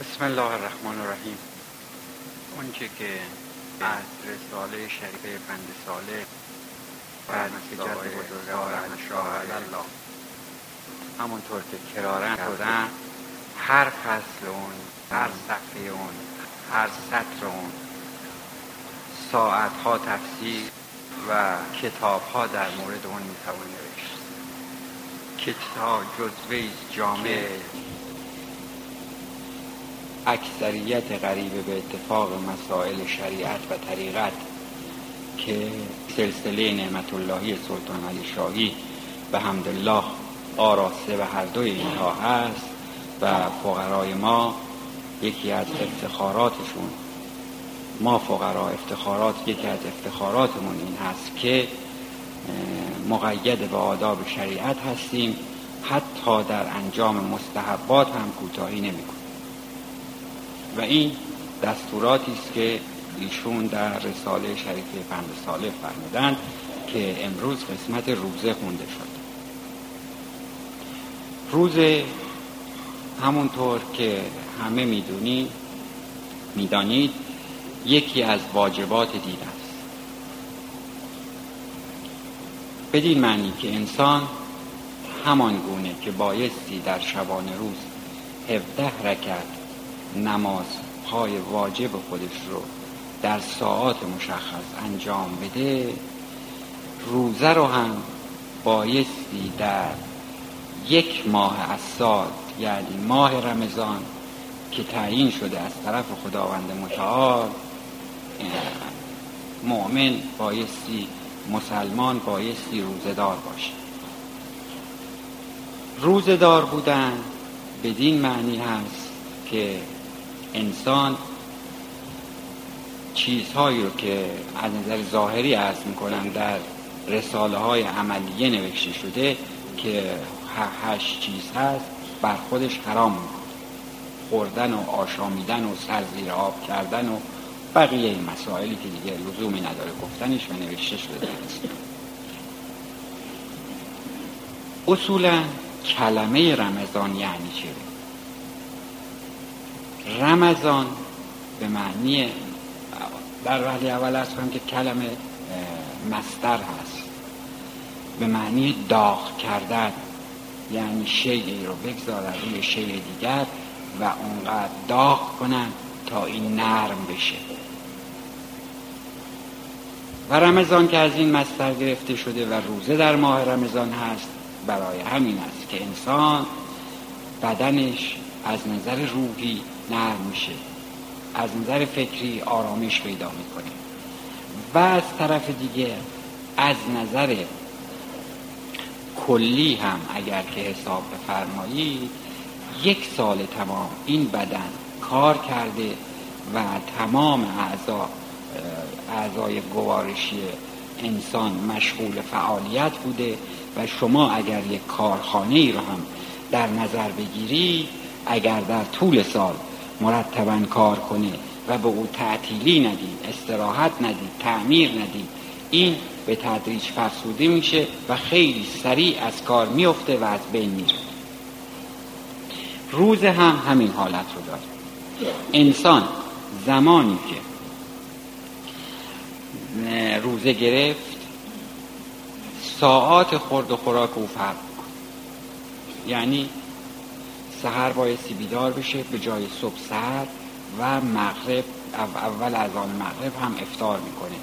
بسم الله الرحمن الرحیم. اونچه که از رساله شریفه پند ساله و نتیجت بزرگواران شاه الله. همونطور که کرارن کردن هر فصل اون هر صفحه اون هر سطر اون ساعت ها تفسیر و کتاب ها در مورد اون می‌توان نوشت. کتاب جزوه جامع اکثریت غریبه به اتفاق مسائل شریعت و طریقت که سلسله نعمت اللهی سلطان علی شاهی به حمدالله آراسته و هر دوی اینها هست و فقرای ما یکی از افتخاراتشون ما فقرا افتخارات یکی از افتخاراتمون این هست که مقید به آداب شریعت هستیم حتی در انجام مستحبات هم کوتاهی نمی‌کنیم. و این دستوراتی است که ایشون در رساله شریفه پند ساله فرمودند که امروز قسمت روزه خونده شد. روزه همونطور که همه می‌دونید می‌دانید یکی از واجبات دین است. بدین معنی که انسان همان گونه که بایستی در شبان روز هفده رکت نماز های واجب خودش رو در ساعات مشخص انجام بده روزه رو هم بایستی در یک ماه از سال یعنی ماه رمضان که تعیین شده از طرف خداوند متعال مؤمن بایستی مسلمان بایستی روزدار باشه. روزدار بودن بدین معنی هست که انسان چیزهایی رو که از نظر ظاهری عرض می‌کنم در رساله های عملیه نوشته شده که هشت چیز هست بر خودش حرام می‌کنه خوردن و آشامیدن و سرزیر آب کردن و بقیه مسائلی که دیگه لزومی نداره گفتنش و نوشته شده. اصولا کلمه رمضان یعنی چه؟ رمضان به معنی در وحلی اول از که کلمه مستر هست. به معنی داغ کردن یعنی شیعی رو بگذارن روی شیع دیگر و اونقدر داغ کنن تا این نرم بشه. و رمضان که از این مستر گرفته شده و روزه در ماه رمضان هست برای همین است که انسان بدنش از نظر روحی نرم میشه. از نظر فکری آرامش پیدا می‌کنه. و از طرف دیگه از نظر کلی هم اگر که حساب بفرمایید یک سال تمام این بدن کار کرده و تمام اعضا اعضای گوارشی انسان مشغول فعالیت بوده و شما اگر یک کارخانه ای رو هم در نظر بگیرید اگر در طول سال مرتبا کار کنه و به او تعطیلی ندید استراحت ندید تعمیر ندید. این به تدریج فرسوده میشه و خیلی سریع از کار میفته و از بین میره. روز هم همین حالت رو داره. انسان زمانی که روزه گرفت ساعات خورد و خوراک او فرق یعنی سهر بایستی بیدار بشه به جای صبح سهر و مغرب اول از آن مغرب هم افتار می‌کنه.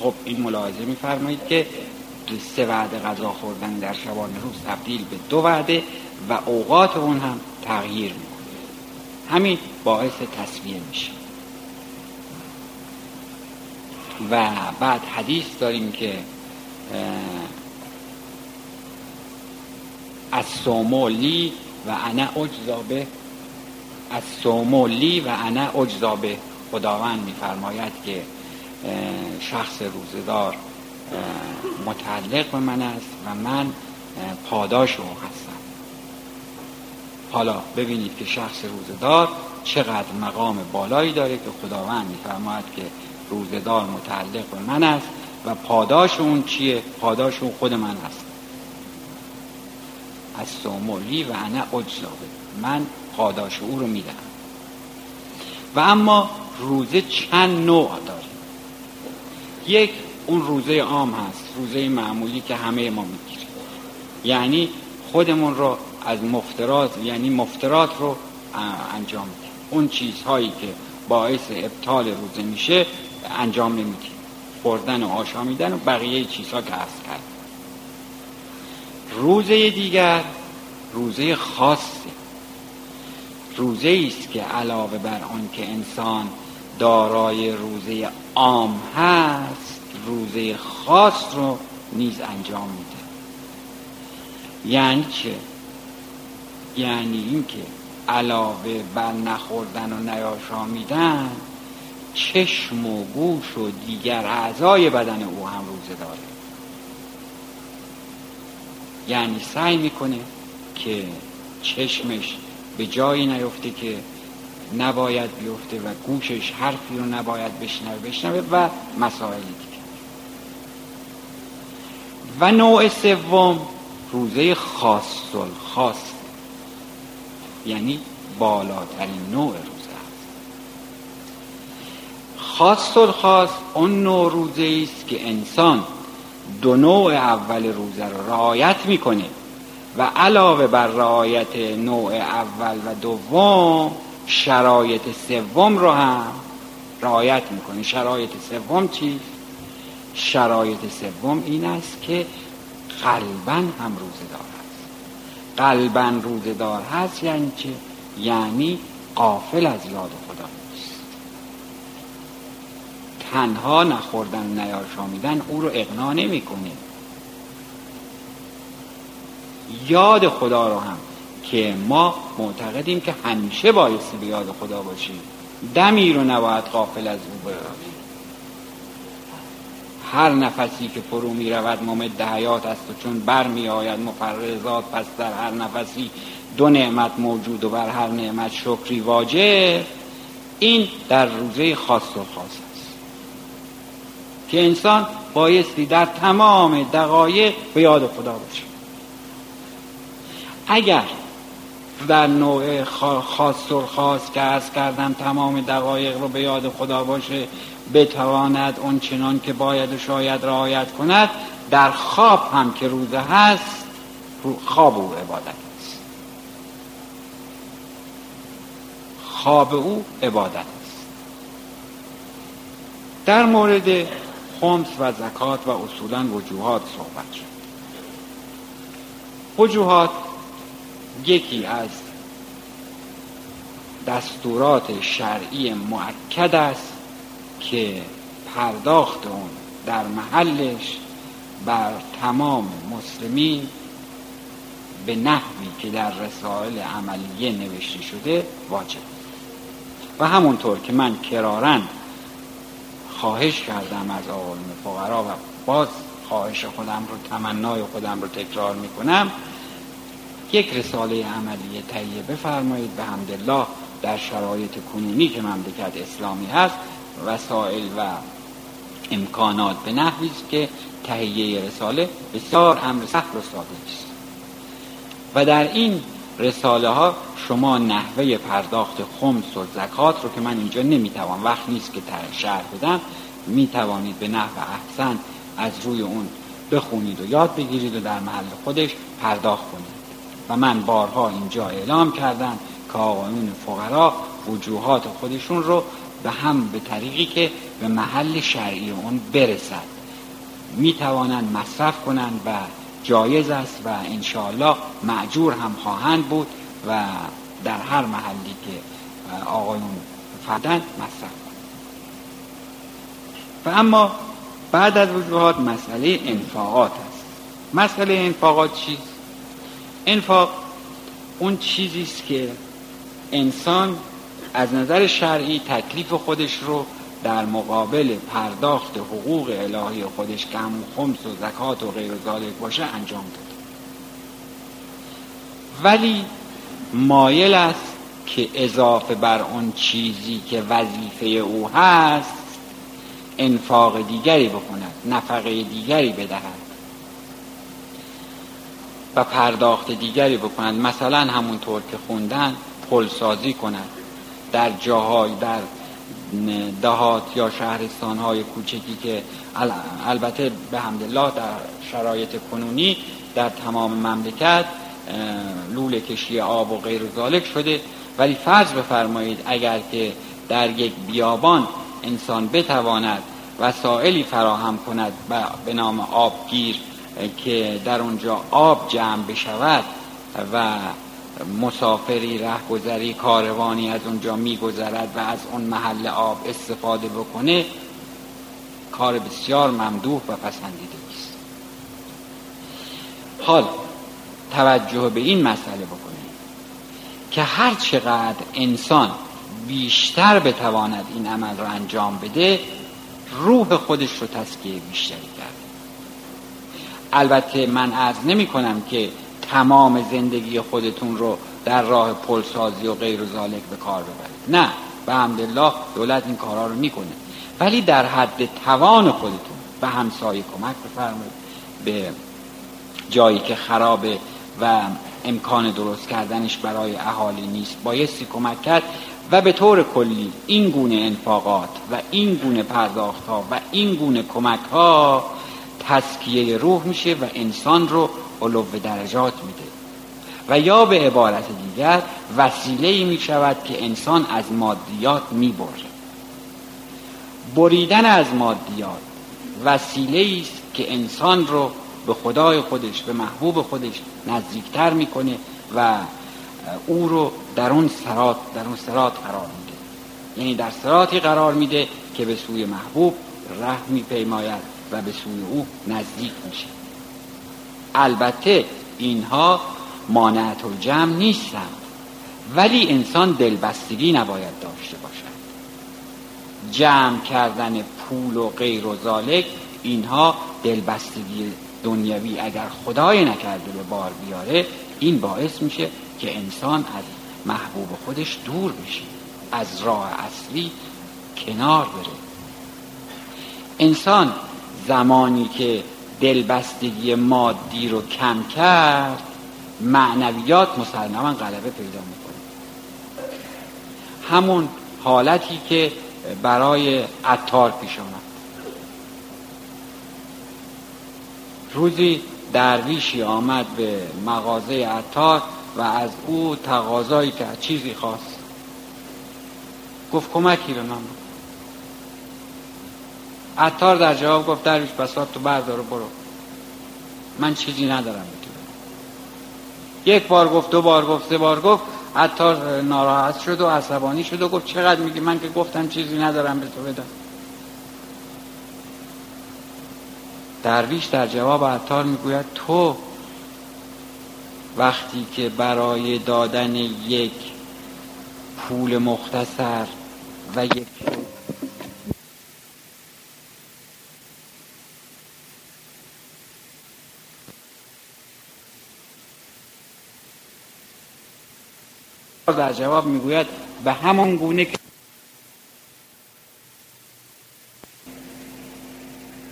خب این ملاحظه میفرمایید که سه وعده غذا خوردن در شبان روز تبدیل به دو وعده و اوقات اون هم تغییر می‌کنه. همین باعث تصویه میشه. و بعد حدیث داریم که از سومولی و انا اجزابه از سومولی و انا اجزابه خداوند میفرماید که شخص روزدار متعلق به من است و من پاداش او هستم حالا ببینید که شخص روزدار چقدر مقام بالایی داره که خداوند میفرماید که روزدار متعلق به من است و پاداش اون چیه؟ پاداش اون خود من است از سومولی و انا اجزابه من پاداش او رو میدم و اما روزه چند نوع داره یک اون روزه عام هست روزه معمولی که همه ما می‌گیریم. یعنی خودمون رو از مفترات یعنی مفترات رو انجام میدیم. اون چیزهایی که باعث ابطال روزه میشه انجام نمیدیم. خوردن و آشامیدن و بقیه چیزها که هست کرد روزه دیگر روزه خاصه روزه است که علاوه بر آن که انسان دارای روزه عام هست روزه خاص رو نیز انجام میده. یعنی چه؟ یعنی اینکه علاوه بر نخوردن و نیاشامیدن چشم و گوش و دیگر اعضای بدن او هم روزه داره. یعنی سعی می‌کنه که چشمش به جایی نیفته که نباید بیفته و گوشش حرفی رو نباید بشنوه بشنوه و مسائلی دیگه. و نوع سوم روزه خاص خاص. یعنی بالاترین نوع روزه است. خاص خاص اون نوع روزه است که انسان دو نوع اول روزه رو رعایت می‌کنه و علاوه بر رعایت نوع اول و دوم شرایط سوم رو هم رعایت می‌کنه شرایط سوم چی؟ شرایط سوم این است که قلبا هم روزه دار هست قلبا روزه دار هست یعنی چه؟ یعنی قافل از یاد خدا نیست تنها نخوردن نیاشامیدن او رو اقنا نمی‌کنه یاد خدا رو هم که ما معتقدیم که همیشه بایستی به یاد خدا باشیم دمی رو نباید قافل از او براریم هر نفسی که فرو می رود ممد حیات است و چون بر می آید مفرزات پس در هر نفسی دو نعمت موجود و بر هر نعمت شکری واجب. این در روزه خاص و خاص. که انسان بایستی در تمام دقایق به یاد خدا باشه. اگر در نوع خاص و خاص که ارز کردم تمام دقایق رو به یاد خدا باشه بتواند اون چنان که باید و شاید رعایت کند در خواب هم که روزه هست خواب او عبادت است. خواب او عبادت است. در مورد خمس و زکات و اصولا وجوهات صحبت شد. وجوهات یکی از دستورات شرعی معکد است که پرداخت اون در محلش بر تمام مسلمین به نحوی که در رسائل عملیه نوشته شده واجب. و همونطور که من کرارن خواهش کردم از آقایون فقرا و باز خواهش خودم رو تمنای خودم رو تکرار می‌کنم. یک رساله عملی تهیه بفرمایید. به حمدالله در شرایط کنونی که مملکت اسلامی هست وسایل و امکانات به نحوی است که تهیه رساله بسیار امر سخت و ساده است. و در این رساله ها شما نحوه پرداخت خمس و زکات رو که من اینجا نمی‌توان وقت نیست که شرح بدم می‌توانید به نحو احسن از روی اون بخونید و یاد بگیرید و در محل خودش پرداخت کنید. و من بارها اینجا اعلام کردم که آقایون فقرا وجوهات خودشون رو به هم به طریقی که به محل شرعی اون برسد. می توانند مصرف کنند و جایز است و انشاءالله معجور هم خواهند بود و در هر محلی که آقایون فردن مصرف و اما بعد از وجوهات مسئله انفاقات است. مسئله انفاقات چیست انفاق اون چیزی است که انسان از نظر شرعی تکلیف خودش رو در مقابل پرداخت حقوق الهی خودش که همون خمس و زکات و غیر ذالک باشه انجام داد. ولی مایل است که اضافه بر اون چیزی که وظیفه او هست انفاق دیگری بکند نفقه دیگری بدهد و پرداخت دیگری بکنند مثلا همونطور که خوندن پل سازی کنند در جاهای در دهات یا شهرستان های کوچکی که البته به حمدالله در شرایط کنونی در تمام مملکت لوله کشی آب و غیر ذالک شده. ولی فرض بفرمایید اگر که در یک بیابان انسان بتواند وسائلی فراهم کند به نام آبگیر که در اونجا آب جمع بشود و مسافری رهگذری کاروانی از اونجا میگذرد و از اون محل آب استفاده بکنه کار بسیار ممدوح و پسندیده است. حال توجه به این مسئله بکنید که هر چقدر انسان بیشتر بتواند این عمل را انجام بده روح خودش رو تسکیه بیشتری کرد البته من عرض نمی کنم که تمام زندگی خودتون رو در راه پلسازی و غیر و ذالک به کار ببرید. نه به حمدالله دولت این کارها رو می‌کنه. ولی در حد توان خودتون به همسایه کمک بفرمایید به جایی که خرابه و امکان درست کردنش برای اهالی نیست. بایستی کمک کرد و به طور کلی این گونه انفاقات و این گونه پرداخت ها و این گونه کمک ها تسکیه روح میشه و انسان رو علو درجات میده. و یا به عبارت دیگر وسیله می شود که انسان از مادیات می بریدن از مادیات وسیله است که انسان رو به خدای خودش به محبوب خودش نزدیکتر می‌کنه و او رو در اون سرات در اون سرات قرار میده. یعنی در سراتی قرار میده که به سوی محبوب ره میپیماید. و به سوی او نزدیک میشه. البته اینها مانعت الجمع نیستند ولی انسان دلبستگی نباید داشته باشد. جمع کردن پول و غیر و ذالک اینها دلبستگی دنیوی اگر خدای نکرده به بار بیاره این باعث میشه که انسان از محبوب خودش دور بشه از راه اصلی کنار بره. انسان زمانی که دلبستگی مادی رو کم کرد معنویات مسلما غلبه پیدا می‌کنه. همون حالتی که برای عطار پیش آمد. روزی درویشی آمد به مغازه عطار و از او تقاضایی که چیزی خواست. گفت کمکی به من عطار در جواب گفت درویش بسات تو بردار برو. من چیزی ندارم یک بار گفت دو بار گفت سه بار گفت عطار ناراحت شد و عصبانی شد و گفت چقدر میگی؟ من که گفتم چیزی ندارم به تو بدم. درویش در جواب عطار می‌گوید تو وقتی که برای دادن یک پول مختصر و یک در جواب می‌گوید به همان گونه که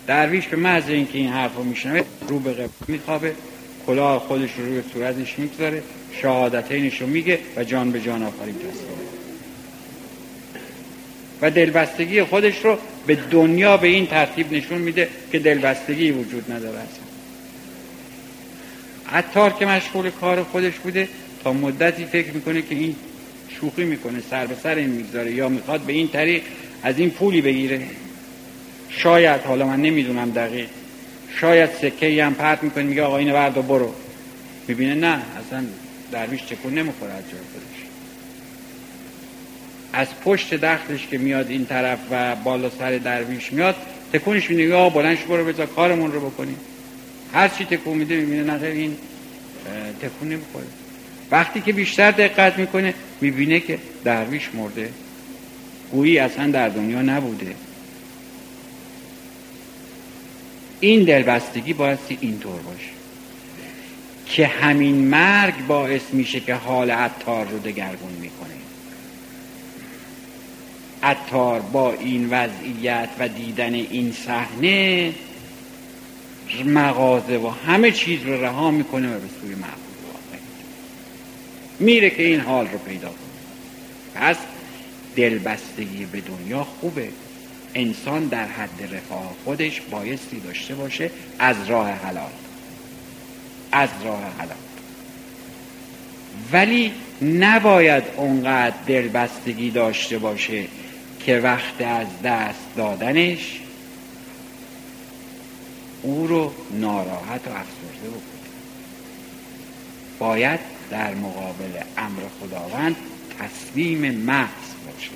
درویش به محض اینکه این حرف رو میشنوه رو به قبل میخوابه کلاه خودش رو روی صورتش می‌گذاره شهادتینش رو میگه و جان به جان آفرین تسلیم و دلبستگی خودش رو به دنیا به این ترتیب نشون میده که دلبستگی وجود نداره. اصلا عطار که مشغول کار خودش بوده مدتی فکر می‌کنه که این شوخی می‌کنه سر به سر این می‌گذاره یا می‌خواد به این طریق از این پولی بگیره. شاید حالا من نمی‌دونم دقیق. شاید سکه هم پرت می‌کنه میگه آقا اینو برد و برو. می‌بینه نه اصلا درویش چکون نمی‌خوره از جای خودش. از پشت دختش که میاد این طرف و بالا سر درویش میاد تکونش میده آقا بلنش برو بذار کارمون رو بکنیم. هر چی تکون میده می‌بینه نه این تکون نمی‌خوره. وقتی که بیشتر دقت می‌کنه می‌بینه که درویش مرده. گویی اصلا در دنیا نبوده. این دلبستگی بایستی اینطور باشه. که همین مرگ باعث میشه که حال عطار رو دگرگون می‌کنه. عطار با این وضعیت و دیدن این صحنه مغازه و همه چیز رو رها می‌کنه و به سوی محبوب میره که این حال رو پیدا کنه. پس دلبستگی به دنیا خوبه. انسان در حد رفاه خودش بایستی داشته باشه از راه حلال. از راه حلال. ولی نباید اونقدر دلبستگی داشته باشه که وقت از دست دادنش او رو ناراحت و افسرده بکنه. باید در مقابل امر خداوند تسلیم محض باشه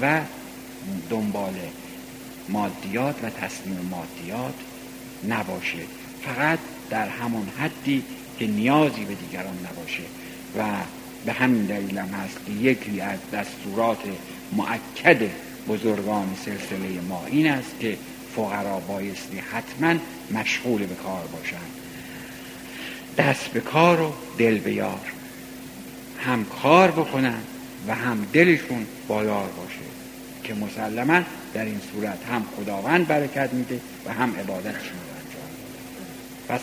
و دنبال مادیات و تسلیم مادیات نباشه. فقط در همون حدی که نیازی به دیگران نباشه و به همین دلیل هم هست که یکی از دستورات معکد بزرگان سلسله ما این است که فقرا بایستی حتما مشغول به کار باشند. دست به کار و دل به یار. هم کار بکنن و هم دلشون بایار باشه که مسلما در این صورت هم خداوند برکت میده و هم عبادتشون انجام بس